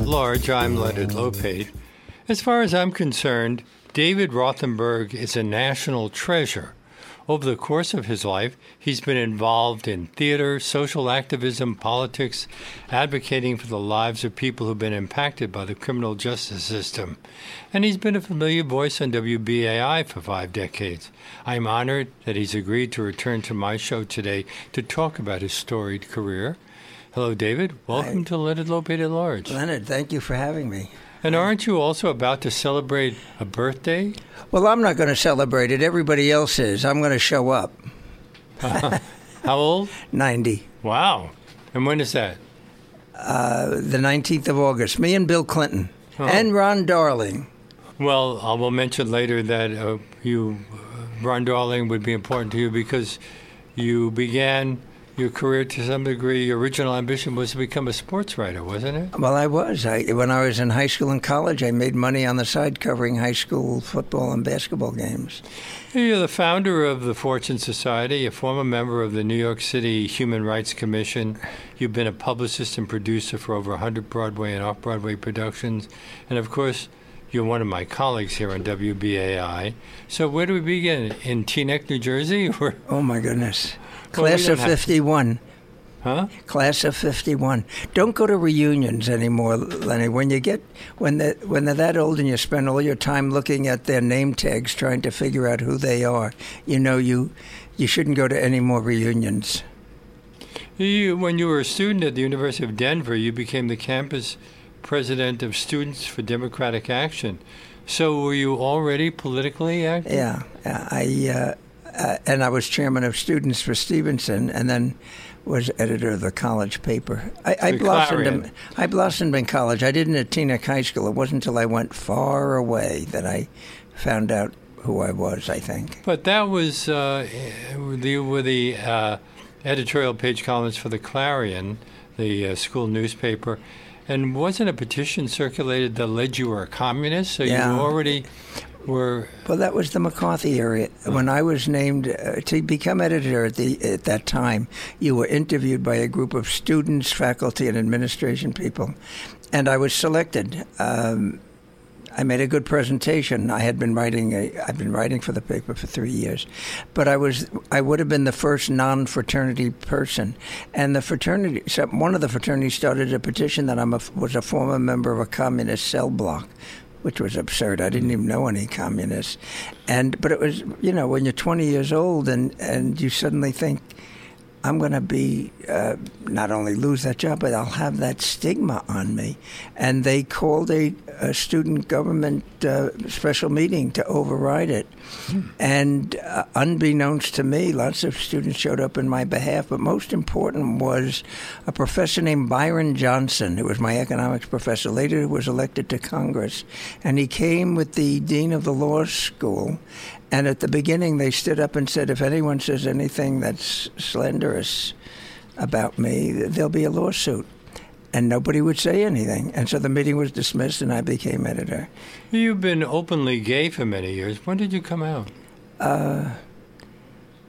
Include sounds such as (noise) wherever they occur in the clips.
At Large, I'm Leonard Lopate. As far as I'm concerned, David Rothenberg is a national treasure. Over the course of his life, he's been involved in theater, social activism, politics, advocating for the lives of people who've been impacted by the criminal justice system. And he's been a familiar voice on WBAI for five decades. I'm honored that he's agreed to return to my show today to talk about his storied career. Hello, David. Welcome Hi. to Leonard Lopate at Large. Leonard, thank you for having me. And aren't you also about to celebrate a birthday? Well, I'm not going to celebrate it. Everybody else is. I'm going to show up. (laughs) How old? 90. Wow. And when is that? Uh, the 19th of August. Me and Bill Clinton. Oh. And Ron Darling. Well, I will mention later that uh, you, uh, Ron Darling, would be important to you because you began your career to some degree. Your original ambition was to become a sports writer, wasn't it? Well, I was. I, when I was in high school and college, I made money on the side covering high school football and basketball games. You're the founder of the Fortune Society, a former member of the New York City Human Rights Commission. You've been a publicist and producer for over 100 Broadway and off Broadway productions. And of course, you're one of my colleagues here on WBAI. So, where do we begin? In Teaneck, New Jersey? (laughs) Or, Oh, my goodness. Well, we Class of 51. huh? Class of 51. Don't go to reunions anymore, Lenny. When you get when they when they're that old and you spend all your time looking at their name tags trying to figure out who they are, you know you you shouldn't go to any more reunions. You, when you were a student at the University of Denver, you became the campus president of Students for Democratic Action. So, were you already politically active? Yeah, yeah, I uh, uh, and I was chairman of students for Stevenson, and then was editor of the college paper. I, I blossomed. In, I blossomed in college. I didn't at Teaneck High School. It wasn't until I went far away that I found out who I was. I think. But that was uh, the were the uh, editorial page columns for the Clarion, the uh, school newspaper, and wasn't a petition circulated that led you were a communist? So Yeah. you already were. Well, that was the McCarthy area. When I was named uh, to become editor at the at that time, you were interviewed by a group of students, faculty, and administration people, and I was selected. Um, I made a good presentation. I had been writing. A, I've been writing for the paper for three years, but I was. I would have been the first non-fraternity person, and the fraternity. One of the fraternities started a petition that a, was a former member of a communist cell block, which was absurd. I didn't even know any communists, and but it was. You know, when you're 20 years old and and you suddenly think. I'm going to be uh, not only lose that job, but I'll have that stigma on me. And they called a, a student government uh, special meeting to override it. And uh, unbeknownst to me, lots of students showed up in my behalf. But most important was a professor named Byron Johnson, who was my economics professor, later was elected to Congress. And he came with the dean of the law school. And at the beginning, they stood up and said, if anyone says anything that's slanderous about me, there'll be a lawsuit. And nobody would say anything. And so the meeting was dismissed, and I became editor. You've been openly gay for many years. When did you come out? Uh,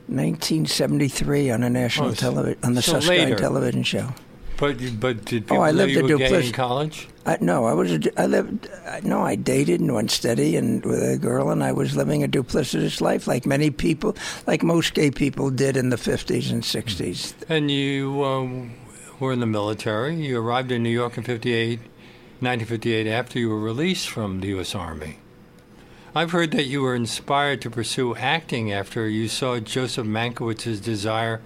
1973 on a national Oh, television on the so television show. But but did people Oh, I know lived you at were gay in college? I, no, I was. A, I lived. I- No, I dated and went steady and with a girl, and I was living a duplicitous life, like many people, like most gay people did in the 50s and 60s. And you um, were in the military. You arrived in New York in 58, 1958 after you were released from the U.S. Army. I've heard that you were inspired to pursue acting after you saw Joseph Mankiewicz's desire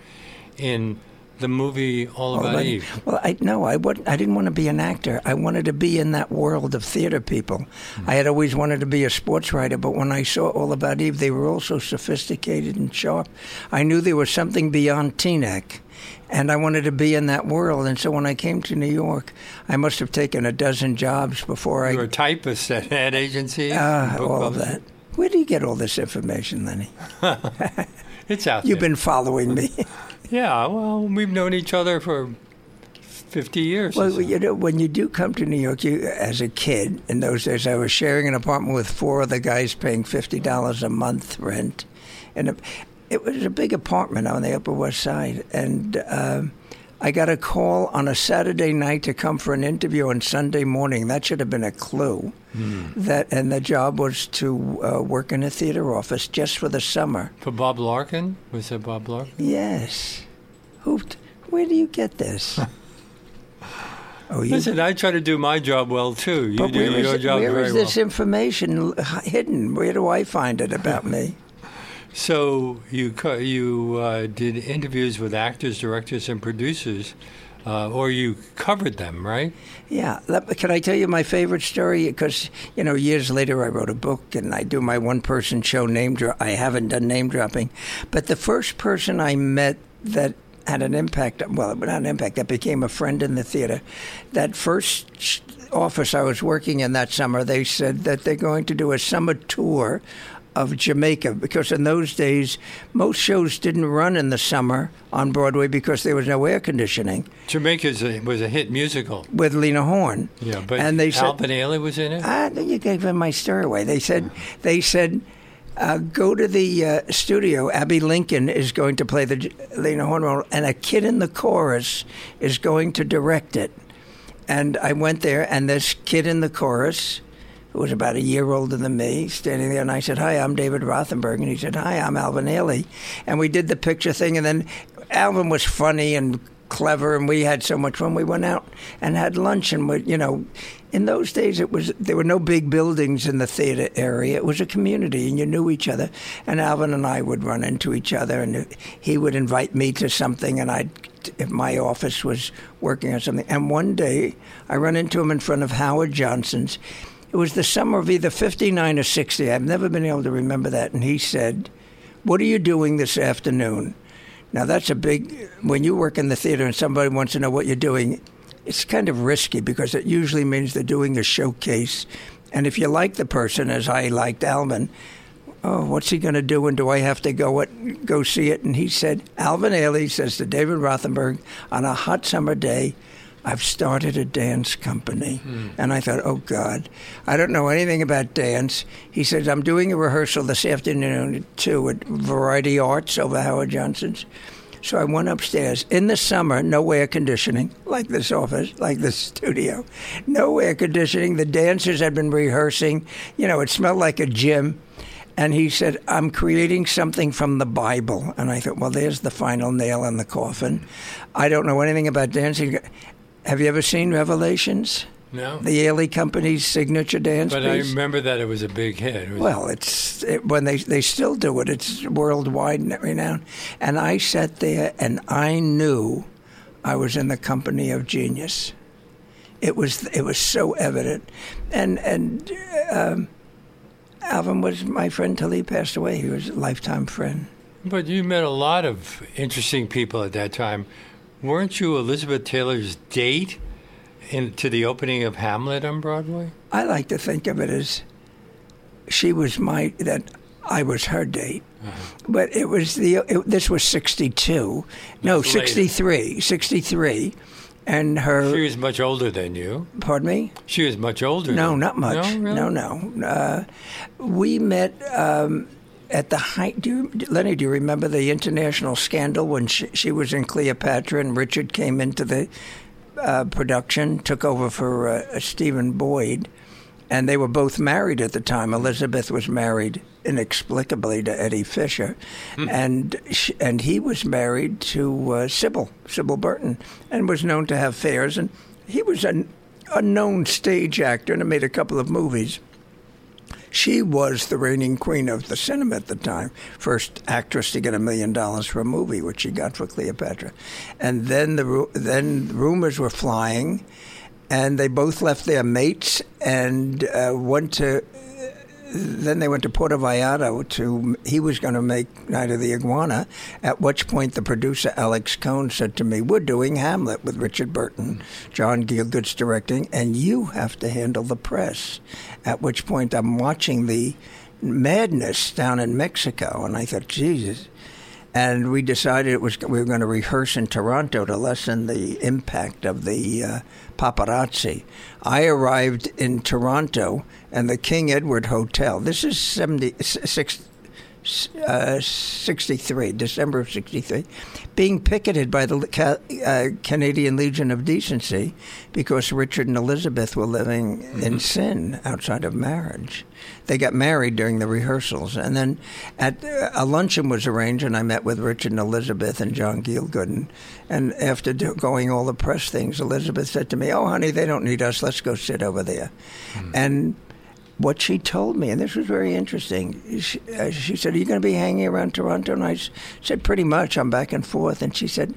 in the movie All About Already- Eve. Well, I no, I would, I didn't want to be an actor. I wanted to be in that world of theater people. Hmm. I had always wanted to be a sports writer, but when I saw All About Eve, they were all so sophisticated and sharp. I knew there was something beyond Teaneck, and I wanted to be in that world. And so when I came to New York, I must have taken a dozen jobs before I You were a typist at ad agency. uh, all of that. Where do you get all this information, Lenny? (laughs) It's out You've there. been following me. (laughs) Yeah, well, we've known each other for 50 years. Well, so. you know, when you do come to New York, you as a kid in those days, I was sharing an apartment with four other guys, paying fifty dollars a month rent, and it, it was a big apartment on the Upper West Side, and um, I got a call on a Saturday night to come for an interview on Sunday morning. That should have been a clue. Hmm. That and the job was to uh, work in a theater office just for the summer. For Bob Larkin? Was that Bob Larkin? Yes. Who? Where do you get this? (laughs) oh, you. Listen, I try to do my job well too. You but do where is, your it- job where very is this information hidden? Where do I find it about me? So you you uh, did interviews with actors, directors, and producers, uh, or you covered them, right? Yeah, can I tell you my favorite story? Because you know, years later, I wrote a book and I do my one-person show. Name. I haven't done name dropping, but the first person I met that had an impact. Well, not an impact. That became a friend in the theater. That first office I was working in that summer, they said that they're going to do a summer tour of Jamaica because in those days most shows didn't run in the summer on Broadway because there was no air conditioning Jamaica was a hit musical. with Lena Horne. Yeah, but and they said Alvin Ailey was in it. Ah, you gave him my story away. They said, they said, uh, go to the uh, studio. Abbey Lincoln is going to play the Lena Horne role, and a kid in the chorus is going to direct it. And I went there, and this kid in the chorus, who was about a year older than me, standing there, and I said, "Hi, I'm David Rothenberg," and he said, "Hi, I'm Alvin Ailey," and we did the picture thing, and then Alvin was funny and clever, and we had so much fun. We went out and had lunch, and we, you know, in those days it was there were no big buildings in the theater area. It was a community, and you knew each other. And Alvin and I would run into each other, and he would invite me to something, and I'd if my office was working on something. And one day I run into him in front of Howard Johnson's. It was the summer of either 59 or 60. I've never been able to remember that. And he said, What are you doing this afternoon? Now, that's a big, when you work in the theater and somebody wants to know what you're doing, it's kind of risky because it usually means they're doing a showcase. And if you like the person, as I liked Alvin, oh, what's he going to do? And do I have to go it, go see it? And he said, Alvin Ailey says to David Rothenberg, on a hot summer day, I've started a dance company. Hmm. And I thought, oh, God, I don't know anything about dance. He says, I'm doing a rehearsal this afternoon, too, at Variety Arts over Howard Johnson's. So I went upstairs. In the summer, no air conditioning, like this office, like this studio. No air conditioning. The dancers had been rehearsing. You know, it smelled like a gym. And he said, I'm creating something from the Bible. And I thought, well, there's the final nail in the coffin. I don't know anything about dancing. Have you ever seen Revelations? No, The Ailey Company's signature dance but I remember that it was a big hit. It Well, it's it, when they they still do it. It's worldwide renowned. And I sat there and I knew I was in the company of genius. It was it was so evident, and and um, Alvin was my friend till he passed away. He was a lifetime friend. but you met a lot of interesting people at that time. Weren't you Elizabeth Taylor's date in, to the opening of Hamlet on Broadway? I like to think of it as she was my that I was her date. But it was the it, this was 62. No, That's later. 63. 63. And her She was much older than you. pardon me? She was much older. No, not much. No, really? no. no. Uh, we met um, at the height. Do you, Lenny? Do you remember the international scandal when she, she was in Cleopatra and Richard came into the uh, production, took over for uh, Stephen Boyd, and they were both married at the time. Elizabeth was married inexplicably to Eddie Fisher, and sh and he was married to uh, Sybil Sybil Burton, and was known to have affairs. And he was a, a known stage actor and made a couple of movies. She was the reigning queen of the cinema at the time, first actress to get a million dollars for a movie, which she got for Cleopatra. And then the then rumors were flying, and they both left their mates and uh, went to. Then they went to Puerto Vallarta to. He was going to make Night of the Iguana. At which point, the producer Alex Cohen said to me, "We're doing Hamlet with Richard Burton, John Gielgud's directing, and you have to handle the press." At which point, I'm watching the madness down in Mexico, and I thought, Jesus. And we decided it was we were going to rehearse in Toronto to lessen the impact of the uh, paparazzi. I arrived in Toronto and the King Edward Hotel. This is 70, six, uh, 63, December of 63, being picketed by the uh, Canadian Legion of Decency because Richard and Elizabeth were living mm-hmm. in sin outside of marriage. They got married during the rehearsals. And then at uh, a luncheon was arranged, and I met with Richard and Elizabeth and John Gielgud. And, and after do, going all the press things, Elizabeth said to me, Oh, honey, they don't need us. Let's go sit over there. Mm-hmm. And what she told me, and this was very interesting. She, uh, she said, "Are you going to be hanging around Toronto?" And I said, "Pretty much. I'm back and forth." And she said,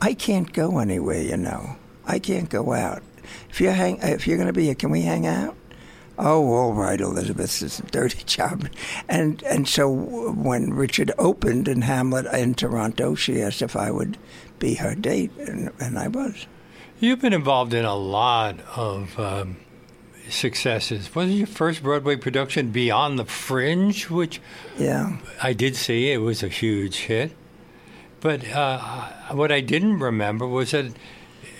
"I can't go anywhere. You know, I can't go out. If you hang, if you're going to be here, can we hang out?" Oh, all right, Elizabeth. It's a dirty (laughs) job. And and so when Richard opened in Hamlet in Toronto, she asked if I would be her date, and, and I was. You've been involved in a lot of um, successes. Wasn't your first Broadway production Beyond the Fringe, which yeah I did see. It was a huge hit. But uh, what I didn't remember was that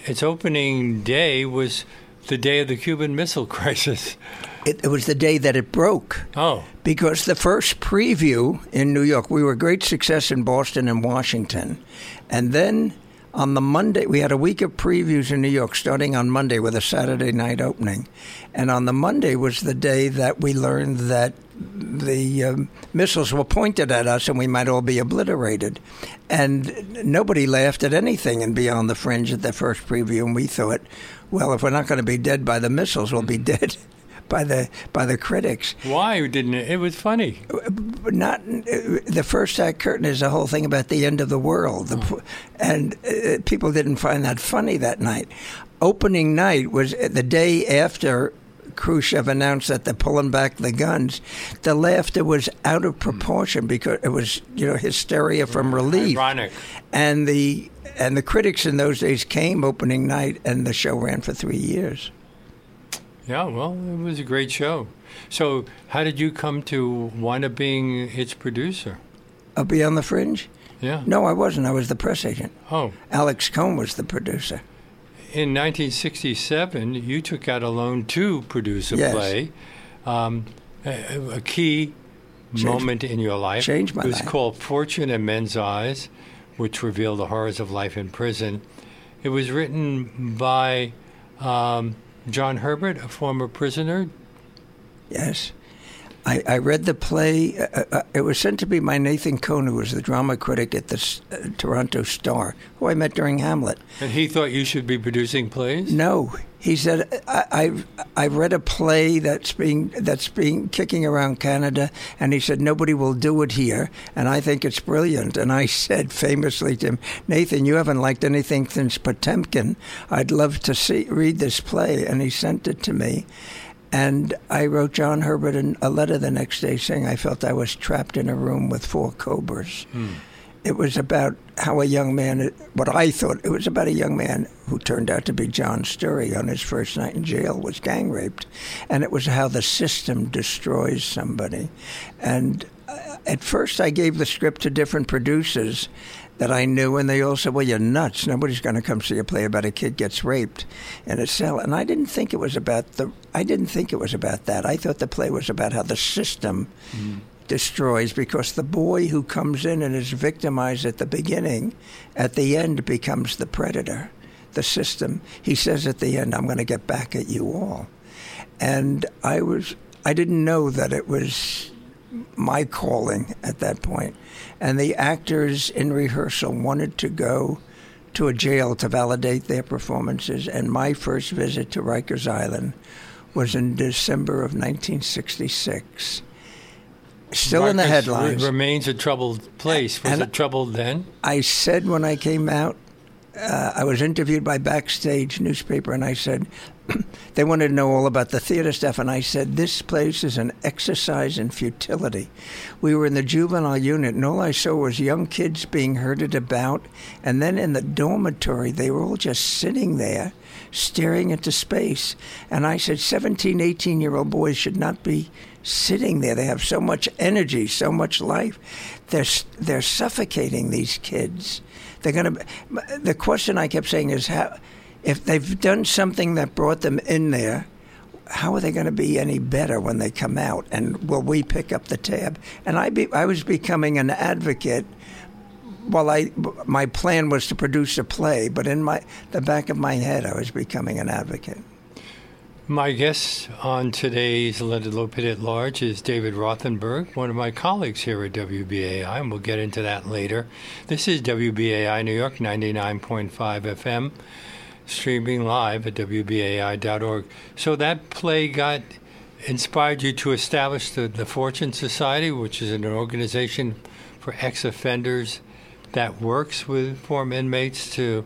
its opening day was the day of the Cuban Missile (laughs) Crisis. It, it, was the day that it broke. Oh. Because the first preview in New York, we were a great success in Boston and Washington. And then on the Monday, we had a week of previews in New York starting on Monday with a Saturday night opening. And on the Monday was the day that we learned that the um, missiles were pointed at us and we might all be obliterated. And nobody laughed at anything in Beyond the Fringe at the first preview. And we thought, well, if we're not going to be dead by the missiles, we'll be (laughs) dead by the by the critics. Why didn't it? It was funny. Not the first act curtain is a whole thing about the end of the world, oh. and uh, people didn't find that funny that night. Opening night was the day after Khrushchev announced that they're pulling back the guns, the laughter was out of proportion because it was you know hysteria from relief. Ironic. And the and the critics in those days came opening night, and the show ran for three years. Yeah, well, it was a great show. So, how did you come to wind up being its producer? Uh, Beyond the Fringe? Yeah. No, I wasn't. I was the press agent. Oh. Alex Cohen was the producer. In 1967, you took out a loan to produce a yes. play, um, a, a, key Change, moment in your life. Changed my life. It was life. called Fortune in Men's Eyes, which revealed the horrors of life in prison. It was written by um, John Herbert, a former prisoner? Yes. I, I read the play. Uh, uh, it was sent to me by Nathan Cohen, who was the drama critic at the uh, Toronto Star, who I met during Hamlet. And he thought you should be producing plays? No, he said, I, have I've read a play that's being that's being kicking around Canada, and he said nobody will do it here, and I think it's brilliant. And I said famously to him, Nathan, you haven't liked anything since Potemkin. I'd love to see read this play, and he sent it to me. And I wrote John Herbert a letter the next day saying I felt I was trapped in a room with four cobras. Hmm it was about how a young man, what I thought, it was about a young man who turned out to be John Sturry on his first night in jail, was gang raped. And it was how the system destroys somebody. And uh, at first, I gave the script to different producers that I knew, and they all said, Well, you're nuts. Nobody's going to come see a play about a kid gets raped in a cell. And I didn't think it was about the, I didn't think it was about that. I thought the play was about how the system. Mm destroys because the boy who comes in and is victimized at the beginning, at the end becomes the predator. The system. He says at the end, "I'm going to get back at you all," and I was I didn't know that it was my calling at that point. And the actors in rehearsal wanted to go to a jail to validate their performances. And my first visit to Rikers Island was in December of 1966 still Marcus in the headlines. remains a troubled place. Was and it troubled then? I said when I came out, uh, I was interviewed by Backstage newspaper, and I said (clears throat) they wanted to know all about the theater stuff, and I said this place is an exercise in futility. We were in the juvenile unit, and all I saw was young kids being herded about, and then in the dormitory, they were all just sitting there, staring into space. And I said, 17, 18 year old boys should not be sitting there. They have so much energy, so much life. They're they're suffocating these kids. They're to. The question I kept saying is how, if they've done something that brought them in there, how are they going to be any better when they come out? And will we pick up the tab? And I, be, I was becoming an advocate. Well, I my plan was to produce a play, but in my the back of my head, I was becoming an advocate. My guest on today's Leonard Lopate at Large is David Rothenberg, one of my colleagues here at WBAI, and we'll get into that later. This is WBAI New York 99.5 FM streaming live at WBAI.org. So that play got inspired you to establish the, the Fortune Society, which is an organization for ex offenders that works with former inmates to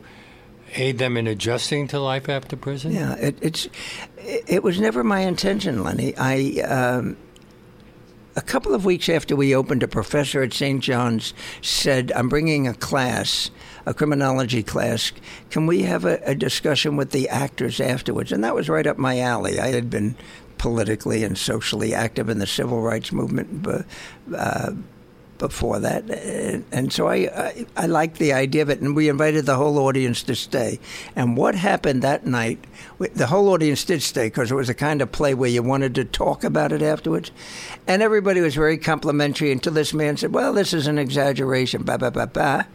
aid them in adjusting to life after prison? Yeah, it, it's it was never my intention, Lenny. I um, a couple of weeks after we opened, a professor at St. John's said, "I'm bringing a class." a criminology class. Can we have a, a discussion with the actors afterwards? And that was right up my alley. I had been politically and socially active in the civil rights movement. But, uh, before that, and so I, I, I liked the idea of it, and we invited the whole audience to stay. And what happened that night? The whole audience did stay because it was a kind of play where you wanted to talk about it afterwards, and everybody was very complimentary until this man said, "Well, this is an exaggeration." Ba ba ba ba.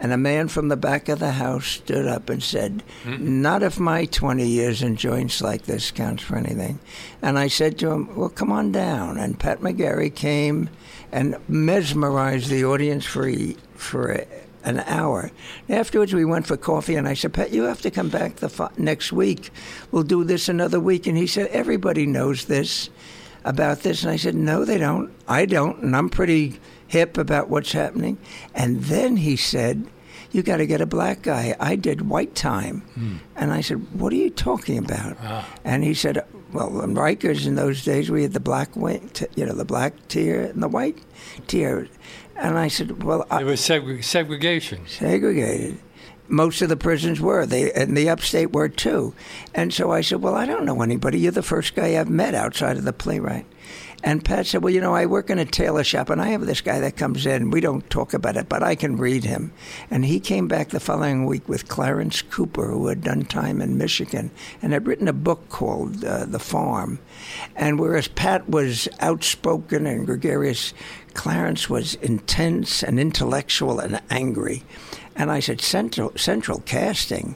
And a man from the back of the house stood up and said, mm-hmm. Not if my 20 years in joints like this counts for anything. And I said to him, Well, come on down. And Pat McGarry came and mesmerized the audience for, for an hour. Afterwards, we went for coffee, and I said, Pat, you have to come back the fo- next week. We'll do this another week. And he said, Everybody knows this about this. And I said, No, they don't. I don't. And I'm pretty hip about what's happening. And then he said, You got to get a black guy. I did white time. Hmm. And I said, What are you talking about? Ah. And he said, Well, in Rikers in those days, we had the black wing, you know, the black tier and the white tier. And I said, Well, it was seg- segregation. Segregated most of the prisons were. They and the upstate were too. And so I said, "Well, I don't know anybody. You're the first guy I've met outside of the playwright." And Pat said, Well, you know, I work in a tailor shop and I have this guy that comes in. We don't talk about it, but I can read him. And he came back the following week with Clarence Cooper, who had done time in Michigan and had written a book called uh, The Farm. And whereas Pat was outspoken and gregarious, Clarence was intense and intellectual and angry. And I said, Central, central casting.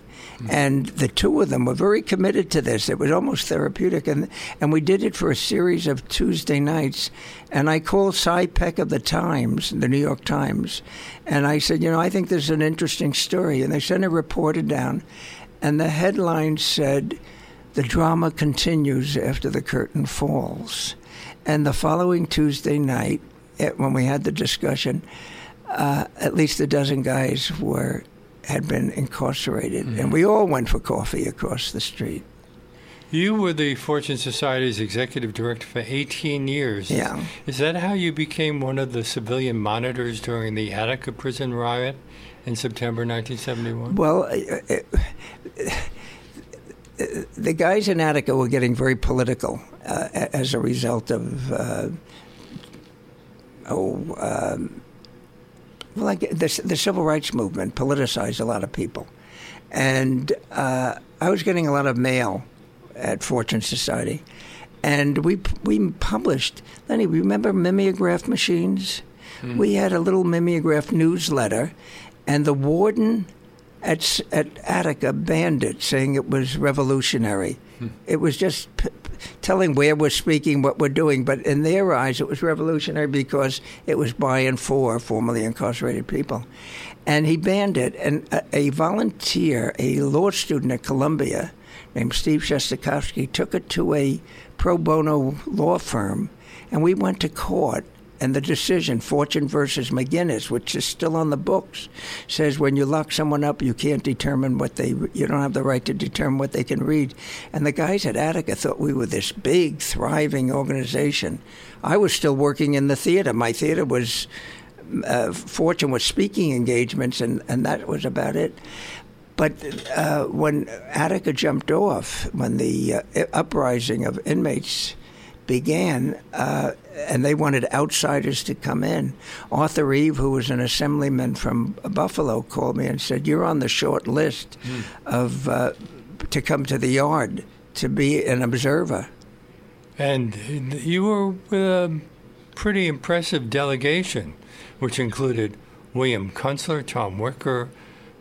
And the two of them were very committed to this. It was almost therapeutic. And, and we did it for a series of Tuesday nights. And I called Cy Peck of the Times, the New York Times, and I said, You know, I think this is an interesting story. And they sent a reporter down. And the headline said, The drama continues after the curtain falls. And the following Tuesday night, when we had the discussion, uh, at least a dozen guys were had been incarcerated, mm-hmm. and we all went for coffee across the street. You were the Fortune Society's executive director for 18 years. Yeah. Is that how you became one of the civilian monitors during the Attica prison riot in September 1971? Well, uh, uh, the guys in Attica were getting very political uh, as a result of, uh, oh, um, well, like the, the civil rights movement politicized a lot of people. And uh, I was getting a lot of mail at Fortune Society. And we we published, Lenny, remember mimeograph machines? Mm. We had a little mimeograph newsletter, and the warden at, at Attica banned it, saying it was revolutionary. Mm. It was just p- telling where we're speaking, what we're doing. But in their eyes, it was revolutionary because it was by and for formerly incarcerated people. And he banned it. And a, a volunteer, a law student at Columbia named Steve Shostakofsky, took it to a pro bono law firm. And we went to court and the decision, Fortune versus McGinnis, which is still on the books, says when you lock someone up, you can't determine what they, you don't have the right to determine what they can read. And the guys at Attica thought we were this big, thriving organization. I was still working in the theater. My theater was, uh, Fortune was speaking engagements, and, and that was about it. But uh, when Attica jumped off, when the uh, uprising of inmates began, uh, and they wanted outsiders to come in. Arthur Eve, who was an assemblyman from Buffalo, called me and said, "You're on the short list mm. of uh, to come to the yard to be an observer." And you were with a pretty impressive delegation, which included William Kunstler, Tom Wicker,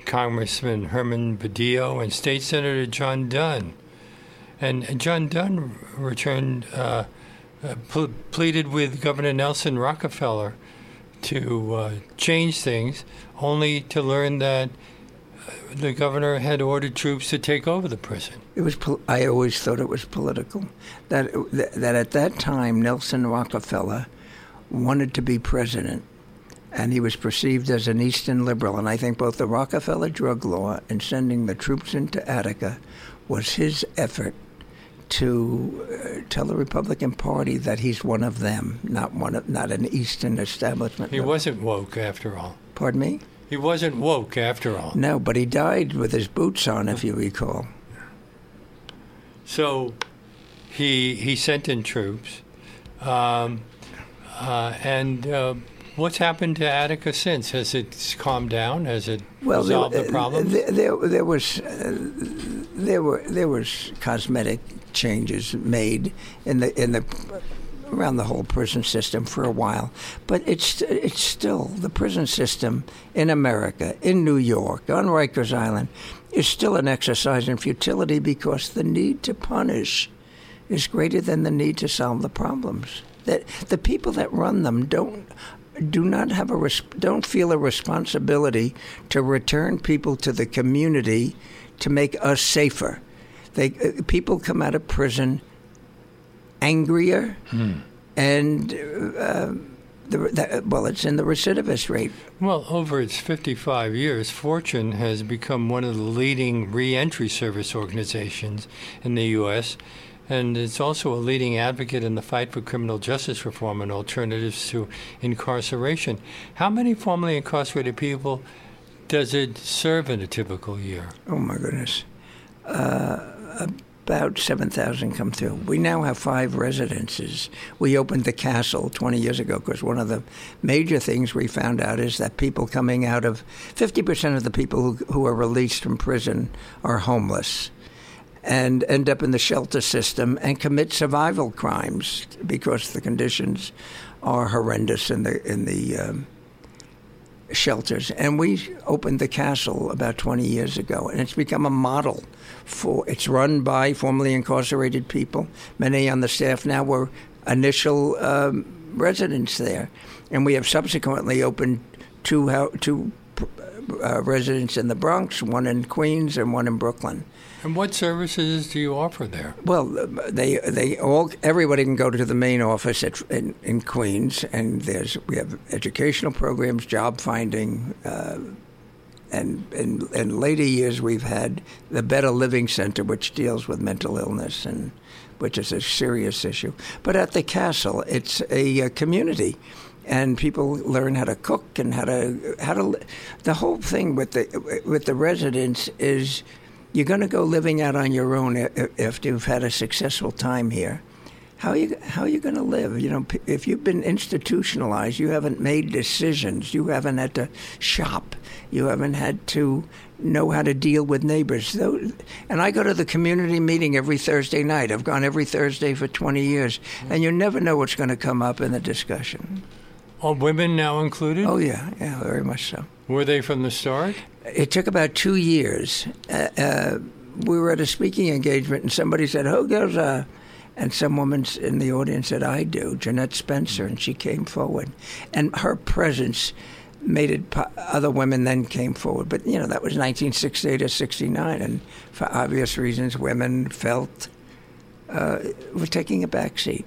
Congressman Herman Badillo, and State Senator John Dunn. And John Dunn returned, uh, uh, pl- pleaded with Governor Nelson Rockefeller to uh, change things, only to learn that uh, the governor had ordered troops to take over the prison. It was. Pol- I always thought it was political. That that at that time Nelson Rockefeller wanted to be president, and he was perceived as an Eastern liberal. And I think both the Rockefeller drug law and sending the troops into Attica was his effort to uh, tell the Republican Party that he's one of them, not one of, not an Eastern establishment. He wasn't woke after all. Pardon me. He wasn't woke after all. No, but he died with his boots on, if you recall. So, he he sent in troops, um, uh, and uh, what's happened to Attica since? Has it calmed down? Has it well, resolved there, the problem? There, there, there was uh, there were there was cosmetic changes made in the in the around the whole prison system for a while, but it's it's still the prison system in America, in New York, on Rikers Island, is still an exercise in futility because the need to punish is greater than the need to solve the problems. That the people that run them don't do not have a don't feel a responsibility to return people to the community to make us safer they uh, people come out of prison angrier, hmm. and uh, the, the, well, it's in the recidivist rate. Well, over its 55 years, Fortune has become one of the leading reentry service organizations in the U.S. And it's also a leading advocate in the fight for criminal justice reform and alternatives to incarceration. How many formerly incarcerated people does it serve in a typical year? Oh, my goodness. Uh, about 7,000 come through. We now have five residences. We opened the castle 20 years ago because one of the major things we found out is that people coming out of 50% of the people who, who are released from prison are homeless and end up in the shelter system and commit survival crimes because the conditions are horrendous in the in the um, shelters. And we opened the castle about 20 years ago, and it's become a model for. It's run by formerly incarcerated people. Many on the staff now were initial um, residents there, and we have subsequently opened two two uh, residents in the Bronx, one in Queens, and one in Brooklyn. And what services do you offer there? Well, they they all everybody can go to the main office at, in, in Queens, and there's we have educational programs, job finding. Uh, and in, in later years, we've had the Better Living Center, which deals with mental illness and which is a serious issue. But at the castle, it's a, a community and people learn how to cook and how to how to the whole thing with the with the residents is you're going to go living out on your own if you've had a successful time here. How are you how are you going to live? You know, if you've been institutionalized, you haven't made decisions. You haven't had to shop. You haven't had to know how to deal with neighbors. And I go to the community meeting every Thursday night. I've gone every Thursday for 20 years, and you never know what's going to come up in the discussion. Are women now included? Oh yeah, yeah, very much so. Were they from the start? It took about two years. Uh, uh, we were at a speaking engagement, and somebody said, "Who goes?" Uh, and some woman in the audience said, "I do." Jeanette Spencer, and she came forward, and her presence made it. Other women then came forward, but you know that was 1968 or 69, and for obvious reasons, women felt uh, were taking a back seat.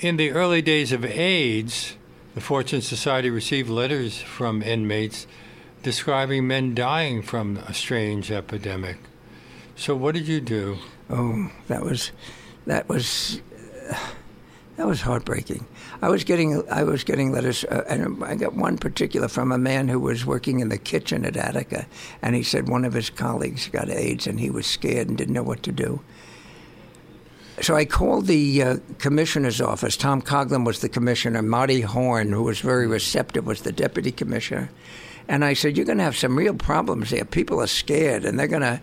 In the early days of AIDS, the Fortune Society received letters from inmates describing men dying from a strange epidemic. So, what did you do? Oh, that was that was that was heartbreaking. I was getting I was getting letters, uh, and I got one particular from a man who was working in the kitchen at Attica, and he said one of his colleagues got AIDS, and he was scared and didn't know what to do. So I called the uh, commissioner's office. Tom Coughlin was the commissioner. Marty Horn, who was very receptive, was the deputy commissioner. And I said, You're going to have some real problems there. People are scared, and they're going to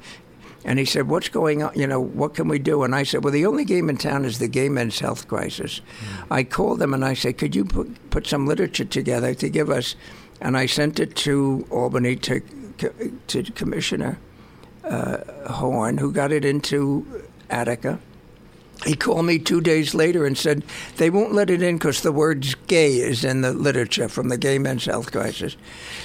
And he said, What's going on? You know, what can we do? And I said, Well, the only game in town is the gay men's health crisis. Mm. I called them and I said, Could you put, put some literature together to give us? And I sent it to Albany to, to Commissioner uh, Horn, who got it into Attica. He called me two days later and said they won't let it in because the word gay is in the literature from the gay men's health crisis.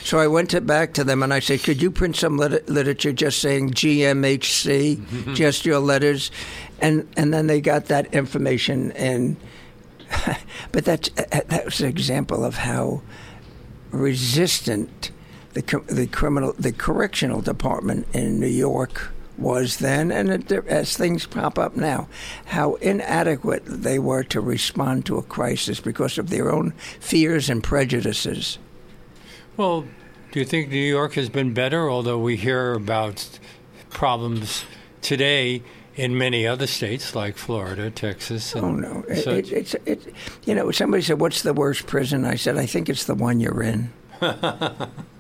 So I went to back to them and I said, could you print some lit- literature just saying GMHC, (laughs) just your letters? And, and then they got that information. And, (laughs) but that's, uh, uh, that was an example of how resistant the, the criminal, the correctional department in New York was then, and it, as things pop up now, how inadequate they were to respond to a crisis because of their own fears and prejudices. Well, do you think New York has been better? Although we hear about problems today in many other states like Florida, Texas. oh no, it, it, it's it. You know, somebody said, "What's the worst prison?" I said, "I think it's the one you're in." (laughs)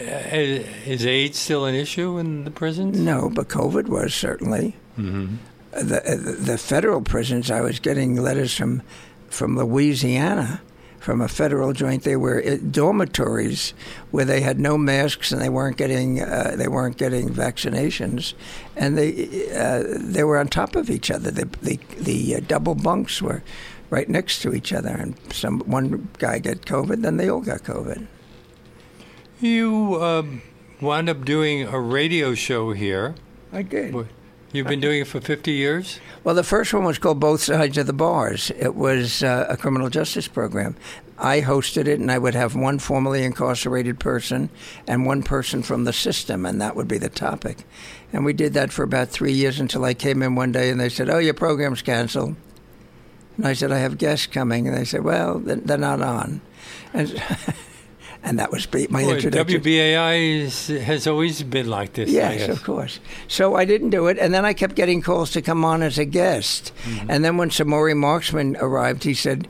Is AIDS still an issue in the prisons? No, but COVID was certainly. Mm-hmm. The, the federal prisons, I was getting letters from from Louisiana, from a federal joint. They were dormitories where they had no masks and they weren't getting uh, they weren't getting vaccinations, and they uh, they were on top of each other. The the, the uh, double bunks were right next to each other, and some one guy got COVID, then they all got COVID. You um, wound up doing a radio show here. I did. You've been doing it for 50 years? Well, the first one was called Both Sides of the Bars. It was uh, a criminal justice program. I hosted it, and I would have one formerly incarcerated person and one person from the system, and that would be the topic. And we did that for about three years until I came in one day and they said, Oh, your program's canceled. And I said, I have guests coming. And they said, Well, they're not on. And (laughs) and that was my Boy, introduction. WBAI is, has always been like this. Yes, of course. So I didn't do it, and then I kept getting calls to come on as a guest. Mm-hmm. And then when Samori Marksman arrived, he said,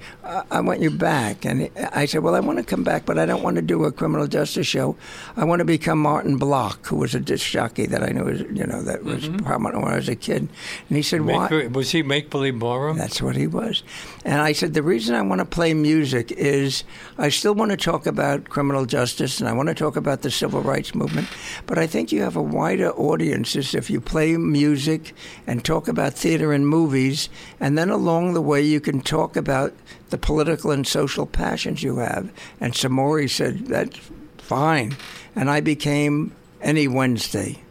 "I want you back." And I said, "Well, I want to come back, but I don't want to do a criminal justice show. I want to become Martin Block, who was a disc jockey that I knew, was, you know, that was mm-hmm. prominent when I was a kid." And he said, "Why?" Was he Make Believe Ballroom? That's what he was. And I said, "The reason I want to play music is I still want to talk about." criminal justice, and I want to talk about the civil rights movement. But I think you have a wider audience if you play music and talk about theater and movies, and then along the way you can talk about the political and social passions you have. And Samori said, that's fine. And I became any Wednesday.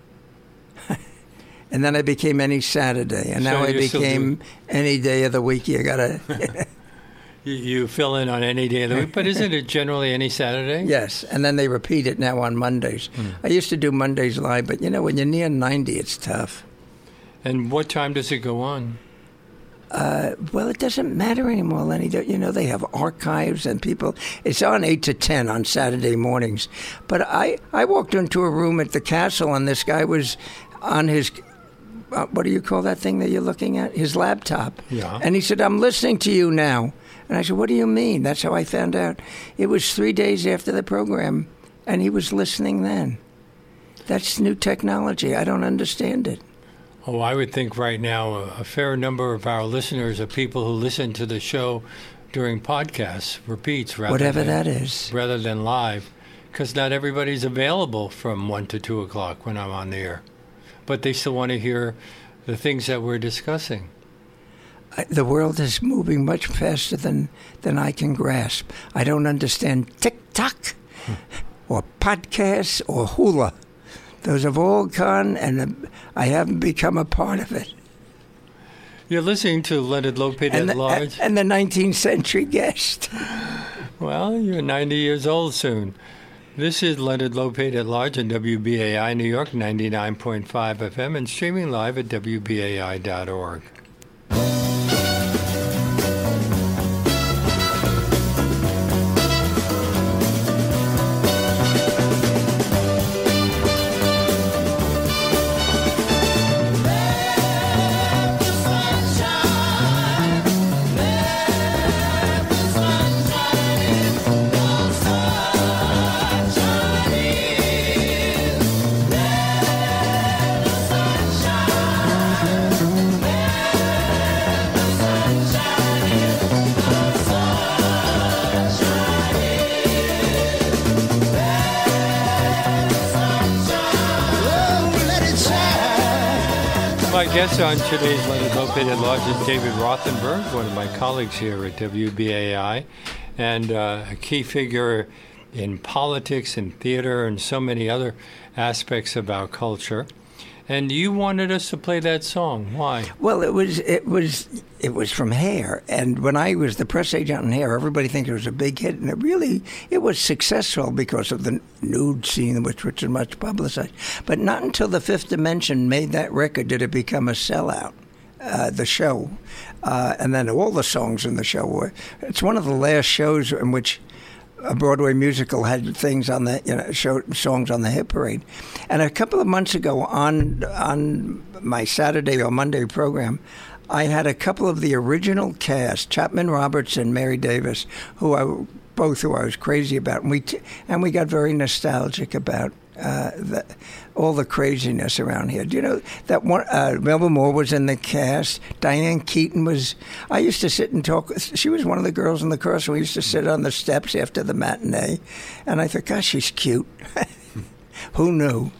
(laughs) and then I became any Saturday, and so now I became any day of the week. You gotta (laughs) (laughs) You, you fill in on any day of the week, but isn't it generally any Saturday? Yes, and then they repeat it now on Mondays. Mm. I used to do Mondays live, but you know, when you're near 90, it's tough. And what time does it go on? Uh, well, it doesn't matter anymore, Lenny. You know, they have archives and people. It's on 8 to 10 on Saturday mornings. But I, I walked into a room at the castle, and this guy was on his uh, what do you call that thing that you're looking at? His laptop. Yeah. And he said, I'm listening to you now. And I said, What do you mean? That's how I found out. It was three days after the program, and he was listening then. That's new technology. I don't understand it. Oh, I would think right now a, fair number of our listeners are people who listen to the show during podcasts, repeats, rather whatever than, that is, rather than live, because not everybody's available from one to two o'clock when I'm on the air, but they still want to hear the things that we're discussing the world is moving much faster than, than I can grasp. I don't understand TikTok hmm. or podcasts or Hulu. Those have all gone, and I haven't become a part of it. You're listening to Leonard Lopate at the, Large. And the 19th century guest. (laughs) well, you're 90 years old soon. This is Leonard Lopate at Large on WBAI New York 99.5 FM and streaming live at WBAI.org. on today's Leonard Lopate at Large is David Rothenberg, one of my colleagues here at WBAI, and uh, a key figure in politics and theater and so many other aspects about culture. And you wanted us to play that song. Why? Well, it was it was it was from Hair, and when I was the press agent on Hair, everybody thinks it was a big hit, and it really it was successful because of the nude scene, which was much publicized. But not until the Fifth Dimension made that record did it become a sellout. Uh, the show, uh, and then all the songs in the show were. It's one of the last shows in which a Broadway musical had things on the you know show, songs on the hit parade, and a couple of months ago on on my Saturday or Monday program, I had a couple of the original cast, Chapman Roberts and Mary Davis, who I both who I was crazy about, and we t- and we got very nostalgic about uh, the, all the craziness around here. Do you know that one? Uh, Melba Moore was in the cast. Diane Keaton was. I used to sit and talk. She was one of the girls in the chorus. We used to sit on the steps after the matinee, and I thought, gosh, she's cute. (laughs) Who knew?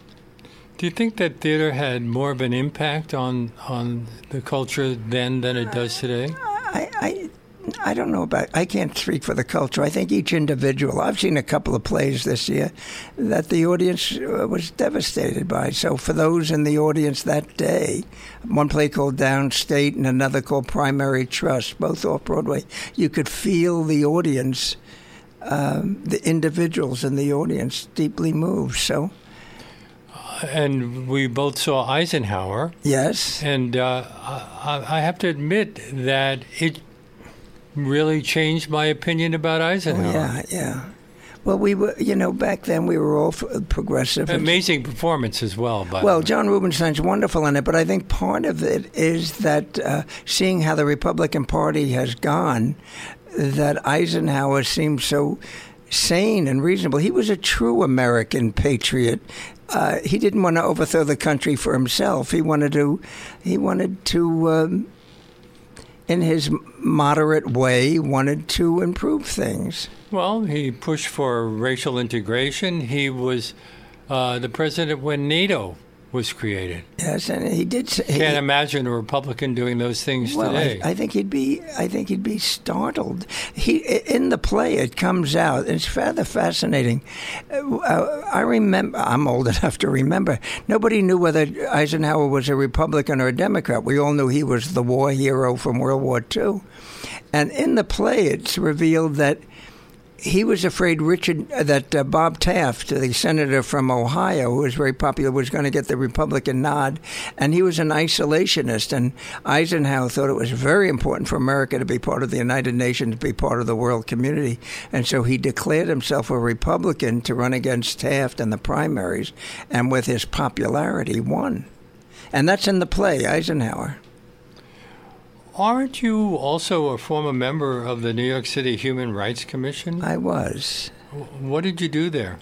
Do you think that theater had more of an impact on on the culture then than it does today? I, I I don't know about. I can't speak for the culture. I think each individual. I've seen a couple of plays this year that the audience uh, was devastated by. So for those in the audience that day, one play called Downstate and another called Primary Trust, both off Broadway, you could feel the audience, um, the individuals in the audience, deeply moved. So. And we both saw Eisenhower. Yes. And uh, I, I have to admit that it really changed my opinion about Eisenhower. Oh, yeah, yeah. Well, we were, you know, back then we were all progressive. Amazing performance as well. By well, John Rubinstein's wonderful in it, but I think part of it is that uh, seeing how the Republican Party has gone, that Eisenhower seems so sane and reasonable. He was a true American patriot. Uh, he didn't want to overthrow the country for himself. He wanted to. He wanted to. Um, in his moderate way, wanted to improve things. Well, he pushed for racial integration. He was uh, the president when NATO was created. Yes, and he did. Say, Can't he, imagine a Republican doing those things well, today. I, I, think he'd be. I think he'd be startled. He in the play it comes out. It's rather fascinating. Uh, I remember. I'm old (laughs) enough to remember. Nobody knew whether Eisenhower was a Republican or a Democrat. We all knew he was the war hero from World War II. And in the play, it's revealed that he was afraid Richard uh, that uh, Bob Taft, the senator from Ohio, who was very popular, was going to get the Republican nod, and he was an isolationist. And Eisenhower thought it was very important for America to be part of the United Nations, to be part of the world community, and so he declared himself a Republican to run against Taft in the primaries, and with his popularity, won. And that's in the play Eisenhower. Aren't you also a former member of the New York City Human Rights Commission? I was. What did you do there?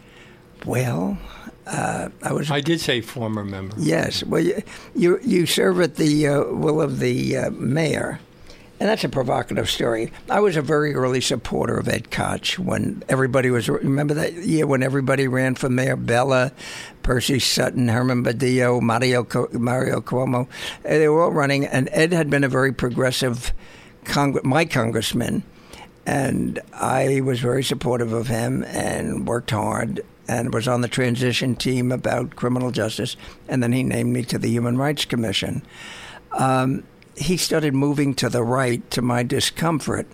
Well, uh, I was. I did say former member. Yes. Well, you you, you serve at the uh, will of the uh, mayor, and that's a provocative story. I was a very early supporter of Ed Koch when everybody was. Remember that year when everybody ran for mayor? Bella, Percy Sutton, Herman Badillo, Mario, Mario Cuomo. They were all running, and Ed had been a very progressive, my congressman. And I was very supportive of him and worked hard and was on the transition team about criminal justice. And then he named me to the Human Rights Commission. Um, he started moving to the right to my discomfort.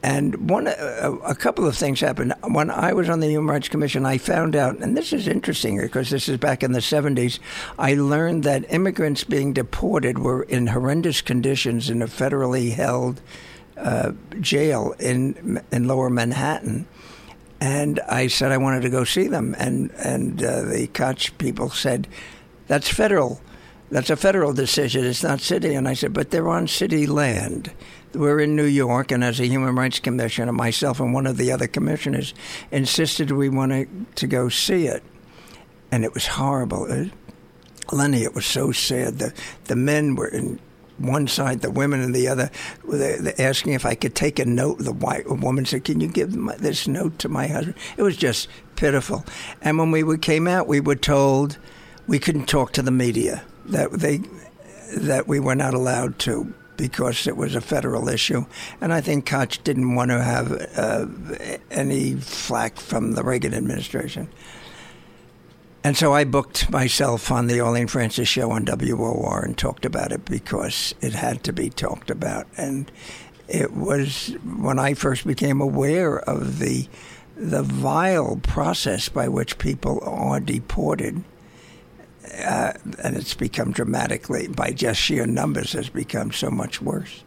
And one, a, a, couple of things happened. When I was on the Human Rights Commission, I found out, and this is interesting because this is back in the 70s, I learned that immigrants being deported were in horrendous conditions in a federally held uh, jail in in Lower Manhattan. And I said I wanted to go see them, and and uh, the Koch people said, "That's federal." That's a federal decision. It's not city. And I said, but they're on city land. We're in New York, and as a Human Rights Commissioner, myself and one of the other commissioners insisted we wanted to go see it. And it was horrible. It, Lenny, it was so sad. The, the men were in one side, the women in the other. They're asking if I could take a note. The white woman said, "Can you give my, this note to my husband?" It was just pitiful. And when we came out, we were told we couldn't talk to the media that they that we were not allowed to because it was a federal issue. And I think Koch didn't want to have uh, any flack from the Reagan administration. And so I booked myself on the Arlene Francis show on WOR and talked about it because it had to be talked about. And it was when I first became aware of the the vile process by which people are deported uh, and it's become dramatically by just sheer numbers has become so much worse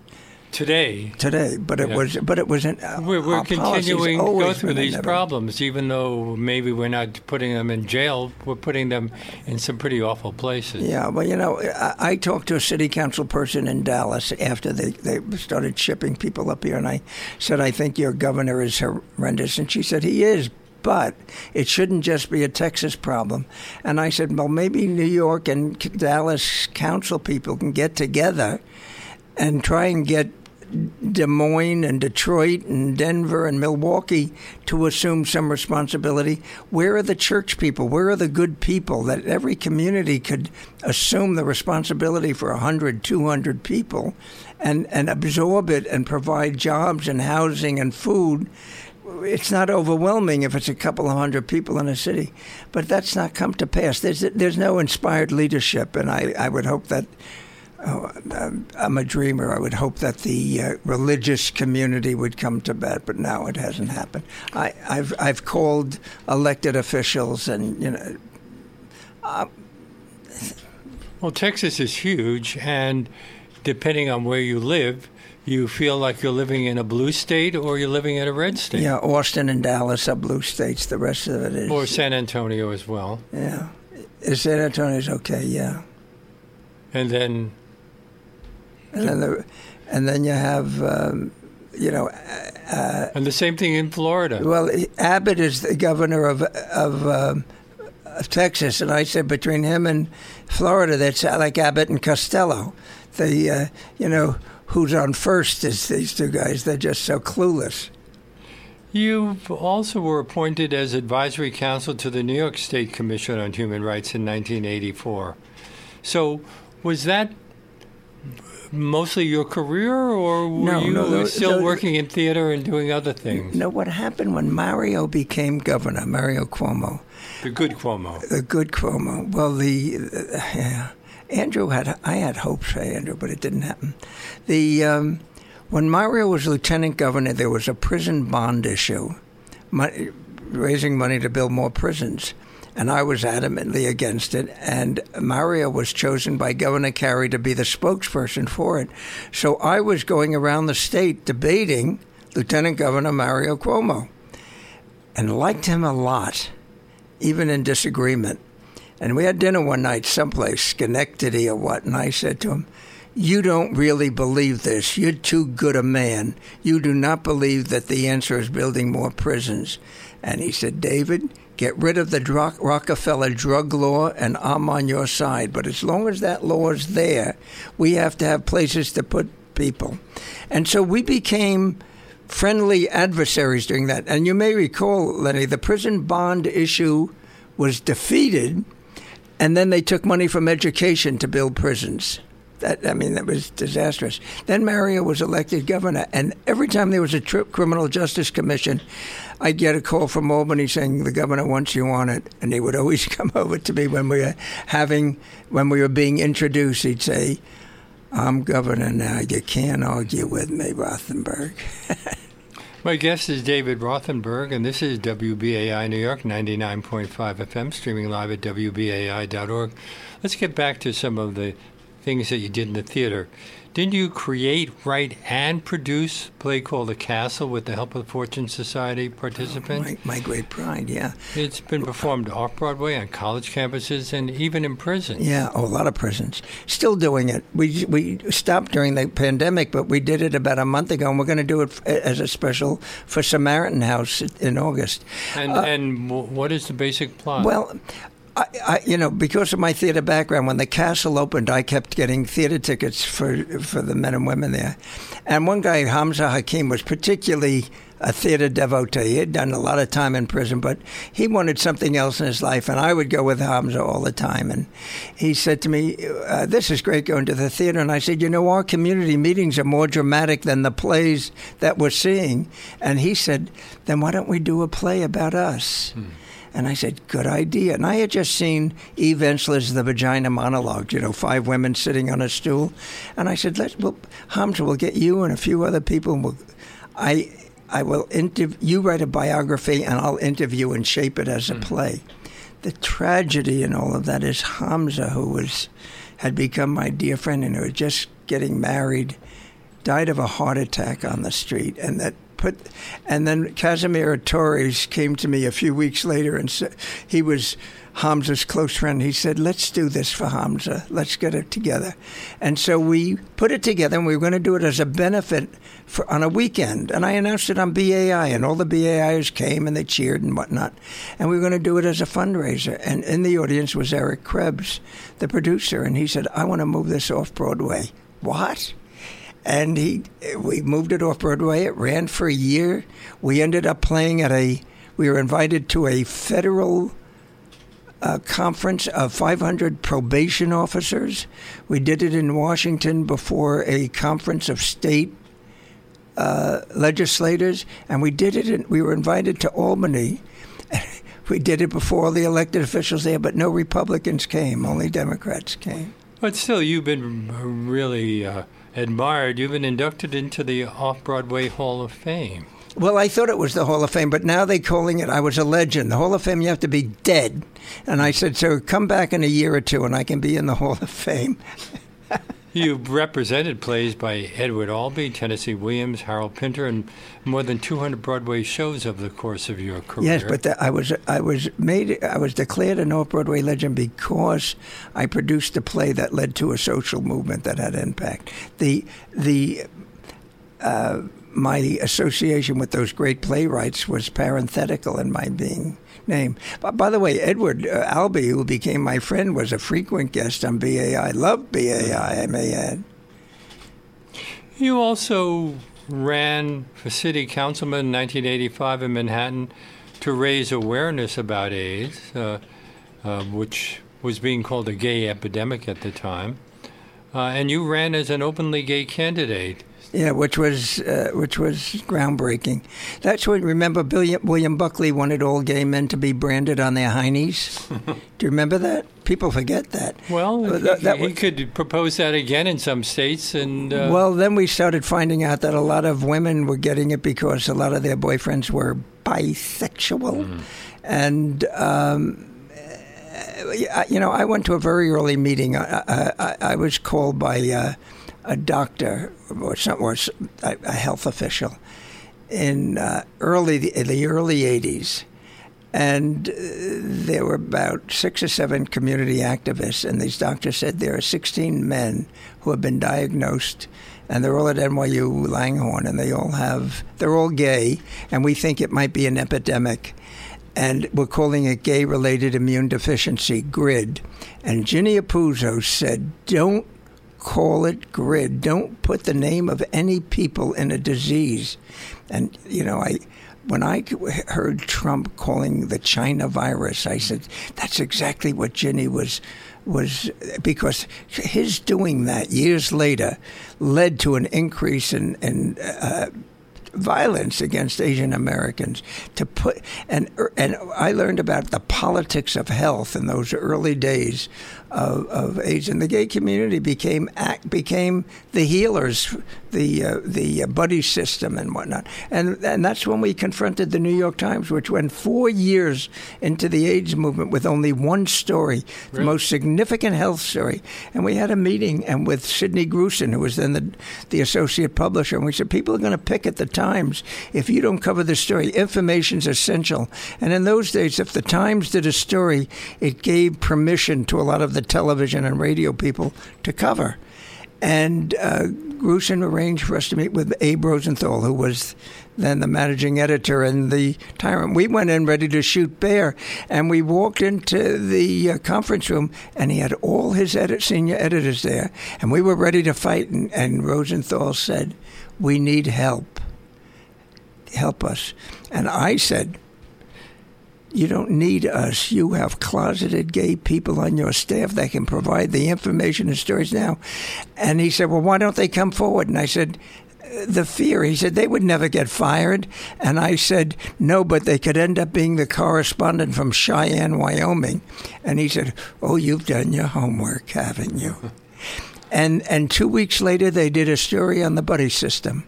today. Today, but it yeah. was, but it wasn't. Uh, we're, we're continuing to go through these never, problems, even though maybe we're not putting them in jail. We're putting them in some pretty awful places. Yeah, well, you know, I, I talked to a city council person in Dallas after they they started shipping people up here, and I said, "I think your governor is horrendous," and she said, "He is." But it shouldn't just be a Texas problem. And I said, well, maybe New York and Dallas council people can get together and try and get Des Moines and Detroit and Denver and Milwaukee to assume some responsibility. Where are the church people? Where are the good people that every community could assume the responsibility for 100, 200 people and, and absorb it and provide jobs and housing and food? It's not overwhelming if it's a couple of hundred people in a city, but that's not come to pass. There's there's no inspired leadership, and I, I would hope that. Oh, I'm a dreamer. I would hope that the uh, religious community would come to bed, but now it hasn't happened. I, have I've called elected officials, and you know. Uh, well, Texas is huge, and depending on where you live, you feel like you're living in a blue state or you're living in a red state. Yeah, Austin and Dallas are blue states. The rest of it is. Or San Antonio as well. Yeah. San Antonio's okay, yeah. And then. And then, the, and then you have, um, you know. Uh, and the same thing in Florida. Well, Abbott is the governor of, of, um, of Texas, and I said between him and Florida, that's like Abbott and Costello. The, uh, you know, who's on first is these two guys. They're just so clueless. You also were appointed as advisory counsel to the New York State Commission on Human Rights in 1984. So, was that mostly your career, or were no, you no, still working in theater and doing other things? No, what happened when Mario became governor, Mario Cuomo? The good Cuomo. The good Cuomo. Well, the, uh, yeah. Andrew had I had hopes for Andrew, but it didn't happen. The um, when Mario was lieutenant governor, there was a prison bond issue, money, raising money to build more prisons, and I was adamantly against it. And Mario was chosen by Governor Carey to be the spokesperson for it. So I was going around the state debating Lieutenant Governor Mario Cuomo, and liked him a lot, even in disagreement. And we had dinner one night someplace, Schenectady or what, and I said to him, You don't really believe this. You're too good a man. You do not believe that the answer is building more prisons. And he said, David, get rid of the Rockefeller drug law, and I'm on your side. But as long as that law is there, we have to have places to put people. And so we became friendly adversaries during that. And you may recall, Lenny, the prison bond issue was defeated and then they took money from education to build prisons. That, I mean, that was disastrous. Then Mario was elected governor, and every time there was a trip criminal justice commission, I'd get a call from Albany saying the governor wants you on it, and he would always (laughs) come over to me when we were having, when we were being introduced. He'd say, "I'm governor now. You can't argue with me, Rothenberg." (laughs) My guest is David Rothenberg, and this is WBAI New York 99.5 FM, streaming live at WBAI.org. Let's get back to some of the things that you did in the theater. Didn't you create, write, and produce a play called The Castle with the help of the Fortune Society participants? Oh, my, my, great pride, yeah. It's been performed off Broadway on college campuses and even in prisons. Yeah, oh, a lot of prisons. Still doing it. We we stopped during the pandemic, but we did it about a month ago, and we're going to do it as a special for Samaritan House in August. And uh, and what is the basic plot? Well, I, I, you know, because of my theater background, when the castle opened, I kept getting theater tickets for for the men and women there. And one guy, Hamza Hakim, was particularly a theater devotee. He had done a lot of time in prison, but he wanted something else in his life, and I would go with Hamza all the time. And he said to me, uh, "This is great going to the theater." And I said, "You know, our community meetings are more dramatic than the plays that we're seeing." And he said, "Then why don't we do a play about us?" Hmm. And I said, good idea. And I had just seen Eve Ensler's The Vagina Monologue, you know, five women sitting on a stool. And I said, let's, well, Hamza, we'll get you and a few other people. And we'll, I, I will interview, you write a biography and I'll interview and shape it as a mm. play. The tragedy in all of that is Hamza, who was, had become my dear friend and who was just getting married, died of a heart attack on the street. And that put, and then Casimir Torres came to me a few weeks later and said he was Hamza's close friend. He said, "Let's do this for Hamza. Let's get it together." And so we put it together, and we were going to do it as a benefit for, on a weekend. And I announced it on BAI, and all the BAIers came and they cheered and whatnot. And we were going to do it as a fundraiser. And in the audience was Eric Krebs, the producer, and he said, "I want to move this off Broadway." What? And he we moved it off Broadway. It ran for a year. We ended up playing at a. We were invited to a federal uh, conference of 500 probation officers. We did it in Washington before a conference of state uh, legislators, and we did it. In, we were invited to Albany. (laughs) we did it before all the elected officials there, but no Republicans came. Only Democrats came. But still, you've been really. Uh admired, you've been inducted into the Off Broadway Hall of Fame. Well, I thought it was the Hall of Fame, but now they're calling it, I was a legend. The Hall of Fame, you have to be dead. And I said, so come back in a year or two and I can be in the Hall of Fame. (laughs) You've represented plays by Edward Albee, Tennessee Williams, Harold Pinter, and more than 200 Broadway shows over the course of your career. Yes, but the, I was I was made I was declared a North Broadway legend because I produced a play that led to a social movement that had impact. The the uh, my association with those great playwrights was parenthetical in my being name. But by the way, Edward uh, Albee, who became my friend, was a frequent guest on BAI. I love BAI, I may add. You also ran for city councilman in 1985 in Manhattan to raise awareness about AIDS, uh, uh, which was being called a gay epidemic at the time. Uh, and you ran as an openly gay candidate. Yeah, which was uh, which was groundbreaking. That's what remember. William, William Buckley wanted all gay men to be branded on their heinies. (laughs) Do you remember that? People forget that. Well, uh, that, that he, was, could propose that again in some states, and uh, well, then we started finding out that a lot of women were getting it because a lot of their boyfriends were bisexual, mm. and. Um, you know, I went to a very early meeting. I, I, I was called by uh, a doctor or, some, or a health official in uh, early in the early 80s and uh, there were about six or seven community activists and these doctors said there are 16 men who have been diagnosed and they're all at NYU Langone and they all have they're all gay and we think it might be an epidemic. And we're calling it gay related immune deficiency grid and Ginny Apuzzo said don't call it grid. Don't put the name of any people in a disease. And, you know, I. When I heard Trump calling the China virus, I said that's exactly what Ginny was was because his doing that years later led to an increase in, in uh, violence against Asian Americans to put and and I learned about the politics of health in those early days of, of AIDS and the gay community became became the healers the uh, the buddy system and whatnot and and that's when we confronted the New York Times which went four years into the AIDS movement with only one story really? the most significant health story and we had a meeting and with Sydney Gruson who was then the the associate publisher and we said people are going to pick at the Times if you don't cover the story. Information's essential. And in those days, if the Times did a story, it gave permission to a lot of the television and radio people to cover. And uh, Gruson arranged for us to meet with Abe Rosenthal, who was then the managing editor and the tyrant. We went in ready to shoot bear, and we walked into the uh, conference room, and he had all his edit- senior editors there, and we were ready to fight. And, and Rosenthal said, "We need help." help us. And I said, you don't need us. You have closeted gay people on your staff that can provide the information and stories now. And he said, Well, why don't they come forward? And I said, uh, the fear. He said they would never get fired. And I said, no, but they could end up being the correspondent from Cheyenne, Wyoming. And he said, oh, you've done your homework, haven't you? (laughs) and, and two weeks later, they did a story on the buddy system,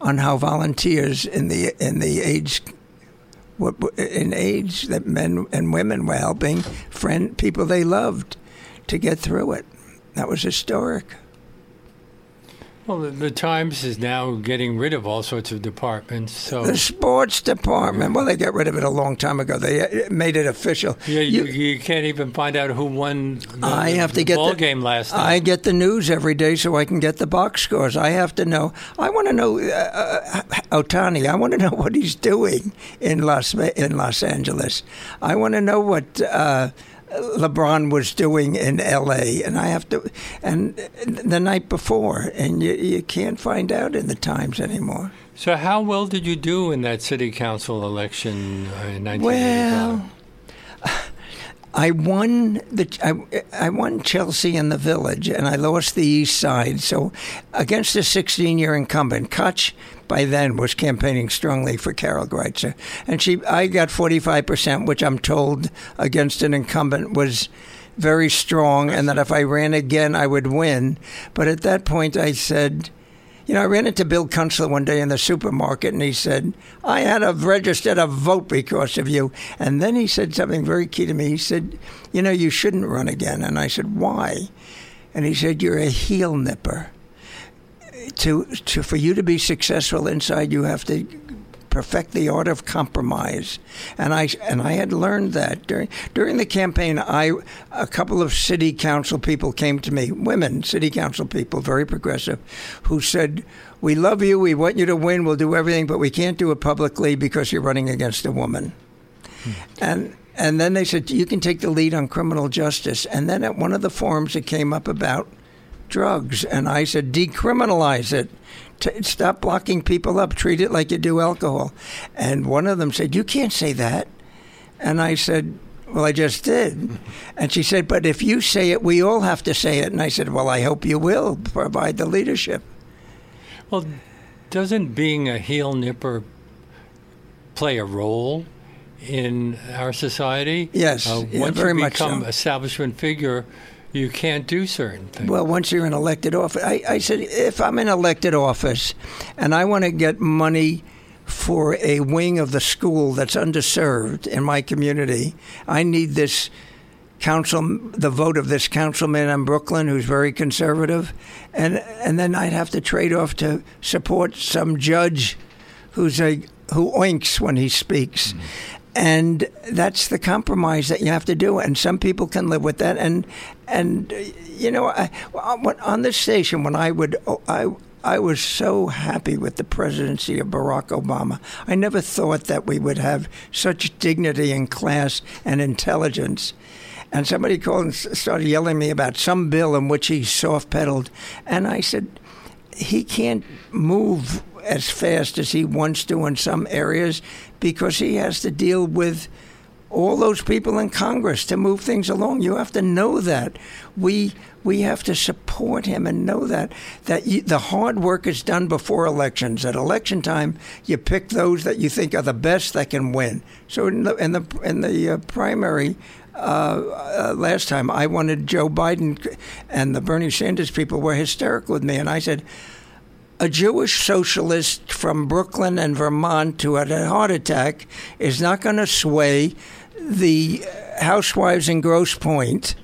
on how volunteers in the, in the AIDS in age that men and women were helping friend people they loved to get through it. That was historic. Well, the, the, Times is now getting rid of all sorts of departments. So the sports department. Well, they got rid of it a long time ago. They uh, made it official. Yeah, you, you, you can't even find out who won. The, I have to get ball the game last night. I get the news every day, so I can get the box scores. I have to know. I want to know uh, uh, Ohtani. I want to know (laughs) what he's doing in Los in Los Angeles. I want to know what. Uh, LeBron was doing in L.A. and I have to, and the night before, and you, you can't find out in the Times anymore. So, how well did you do in that city council election uh, in 1985? Well, I won the I, I won Chelsea in the Village, and I lost the East Side. So, against a 16-year incumbent, Koch by then was campaigning strongly for Carol Greitzer, and she I got 45 percent, which I'm told against an incumbent was very strong, and that if I ran again, I would win. But at that point, I said you know, I ran into Bill Kunstler one day in the supermarket and he said, I had a registered a vote because of you. And then he said something very key to me. He said, You know, you shouldn't run again. And I said, Why? And he said, You're a heel nipper. To, to for you to be successful inside, you have to perfect the art of compromise. And I and I had learned that during during the campaign. I a couple of city council people came to me, women city council people, very progressive, who said, "We love you. We want you to win. We'll do everything, but we can't do it publicly because you're running against a woman." Hmm. And and then they said, "You can take the lead on criminal justice." And then at one of the forums, it came up about drugs, and I said, "Decriminalize it." T- stop blocking people up. Treat it like you do alcohol. And one of them said, You can't say that. And I said, Well, I just did. And she said, But if you say it, we all have to say it. And I said, Well, I hope you will provide the leadership. Well, doesn't being a heel nipper play a role in our society? Yes, uh, yeah, once very you become much so. establishment figure, you can't do certain things. Well, once you're in elected office, I, I said, if I'm in elected office and I want to get money for a wing of the school that's underserved in my community, I need this council, the vote of this councilman in Brooklyn who's very conservative, and and then I'd have to trade off to support some judge who's a who oinks when he speaks. Mm-hmm. And that's the compromise that you have to do, and some people can live with that. And and you know, I, uh, on this station when I would oh, I I was so happy with the presidency of Barack Obama. I never thought that we would have such dignity and class and intelligence. And somebody called and started yelling at me about some bill in which he soft pedaled. And I said, he can't move as fast as he wants to in some areas because he has to deal with all those people in Congress to move things along. You have to know that. We we have to support him and know that that you, the hard work is done before elections. At election time, you pick those that you think are the best that can win. So in the in the, in the uh, primary. Uh, uh, last time I wanted Joe Biden, and the Bernie Sanders people were hysterical with me, and I said, a Jewish socialist from Brooklyn and Vermont who had a heart attack is not going to sway the housewives in Grosse Pointe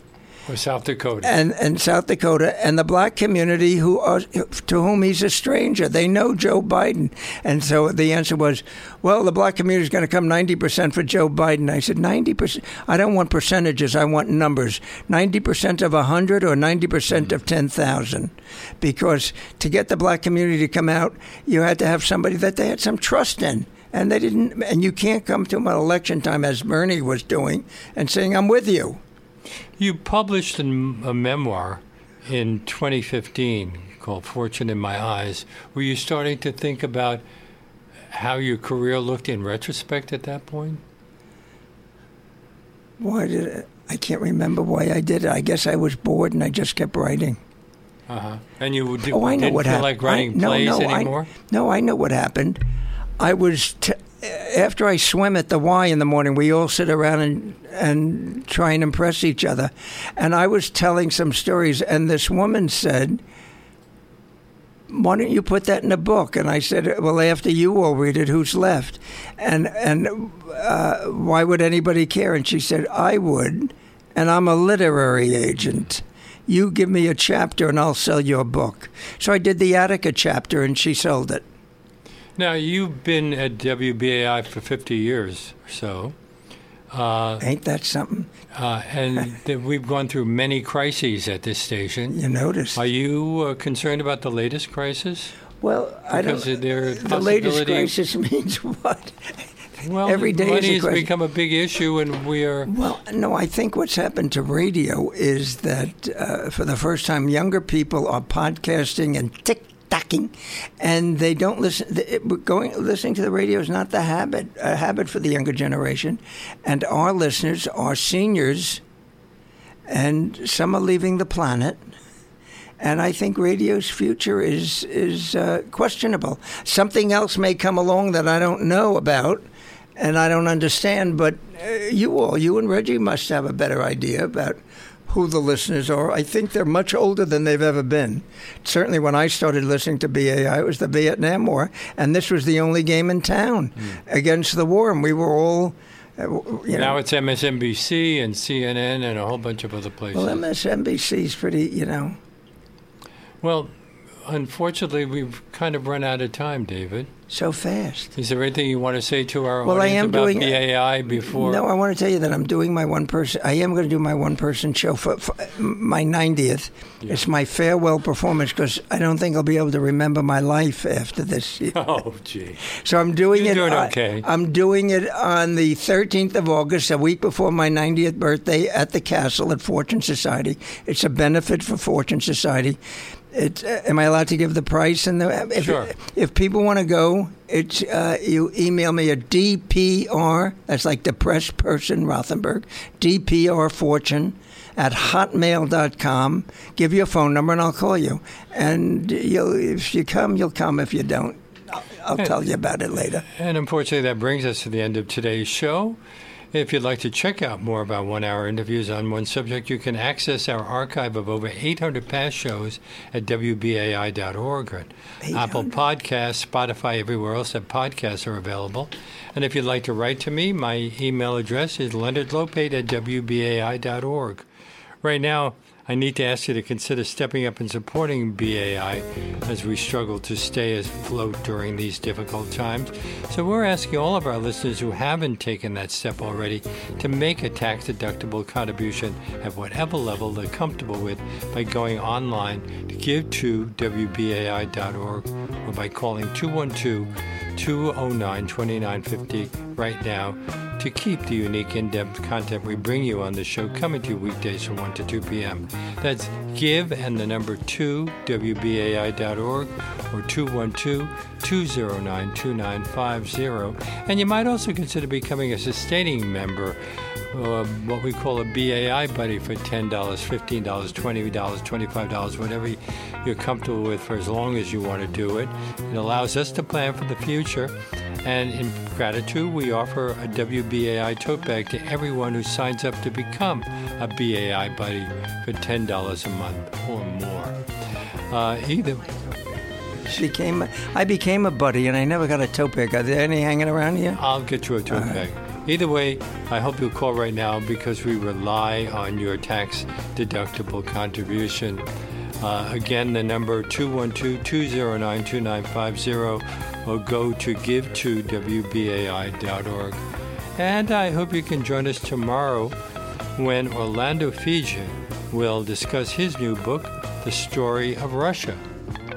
or South Dakota and, and South Dakota and the black community who are, to whom he's a stranger. They know Joe Biden, and so the answer was, well, the black community is going to come ninety percent for Joe Biden. I said ninety percent. I don't want percentages. I want numbers. Ninety percent of hundred or ninety percent mm-hmm. of ten thousand, because to get the black community to come out, you had to have somebody that they had some trust in and they didn't. And you can't come to them at election time, as Bernie was doing, and saying, "I'm with you." You published a memoir in 2015 called Fortune in My Eyes. Were you starting to think about how your career looked in retrospect at that point? Why did it, I can't remember why I did it. I guess I was bored and I just kept writing. Uh-huh. And you did, Oh, I know didn't what feel happened. like writing I, no, plays no, anymore? I, no, I know what happened. I was t- after I swim at the Y in the morning. We all sit around and and try and impress each other, and I was telling some stories, and this woman said. Why don't you put that in a book? And I said, "Well, after you all read it, who's left?" And and uh, why would anybody care? And she said, "I would, and I'm a literary agent." you give me a chapter and I'll sell your book. So I did the Attica chapter and she sold it. Now, you've been at WBAI for 50 years or so. Uh, Ain't that something? uh, and (laughs) th- we've gone through many crises at this station. You noticed? Are you uh, concerned about the latest crisis? well, I don't. Because the latest crisis (laughs) means what? Well, Every day money has crisis. become a big issue, and we are. Well, no, I think what's happened to radio is that uh, for the first time, younger people are podcasting and tick tocking, and they don't listen. Going listening to the radio is not the habit, a habit for the younger generation, and our listeners are seniors, and some are leaving the planet. And I think radio's future is is uh, questionable. Something else may come along that I don't know about, and I don't understand. But uh, you all, you and Reggie, must have a better idea about who the listeners are. I think they're much older than they've ever been. Certainly, when I started listening to BAI, it was the Vietnam War, and this was the only game in town against the war, and we were all. Uh, you know, Now it's MSNBC and CNN and a whole bunch of other places. well, MSNBC is pretty, you know. Well, unfortunately, we've kind of run out of time, David. So fast. Is there anything you want to say to our Well, I am about doing- BAI before? No, I want to tell you that I'm doing my one person. I am going to do my one person show for, for my 90th. It's my farewell performance because I don't think I'll be able to remember my life after this. (laughs) Oh, gee. So I'm doing You're it. doing on- okay. I'm doing it on the 13th of August, a week before my 90th birthday, at the Castle at Fortune Society. It's a benefit for Fortune Society. It, uh, am I allowed to give the price and the? If, Sure. If people want to go, it's uh, you email me at DPR. That's like depressed person Rothenberg. DPR Fortune at hotmail.com. Give your phone number and I'll call you. And you'll, if you come, you'll come. If you don't, I'll, I'll tell you about it later. And unfortunately, that brings us to the end of today's show. If you'd like to check out more about one hour interviews on one subject, you can access our archive of over 800 past shows at WBAI.org, or Apple Podcasts, Spotify, everywhere else that podcasts are available. And if you'd like to write to me, my email address is leonardlopate at WBAI.org. Right now, I need to ask you to consider stepping up and supporting BAI as we struggle to stay afloat during these difficult times. So, we're asking all of our listeners who haven't taken that step already to make a tax deductible contribution at whatever level they're comfortable with by going online to give to WBAI.org or by calling 212 209 2950 right now to keep the unique in-depth content we bring you on the show coming to you weekdays from 1 to 2 p.m. That's give and the number 2 wbai.org or 212-209-2950 and you might also consider becoming a sustaining member uh, what we call a BAI buddy for $10, $15, $20, $25, whatever you're comfortable with for as long as you want to do it. It allows us to plan for the future. And in gratitude, we offer a WBAI tote bag to everyone who signs up to become a BAI buddy for $10 a month or more. Uh, either Became I became a buddy, and I never got a tote bag. Are there any hanging around here? I'll get you a tote bag. Either way, I hope you'll call right now because we rely on your tax deductible contribution. Uh, again, the number 212-209-2950 or go to give to WBAI.org. And I hope you can join us tomorrow when Orlando Figes will discuss his new book, The Story of Russia.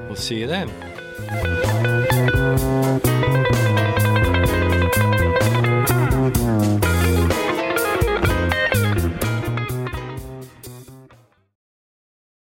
We'll see you then.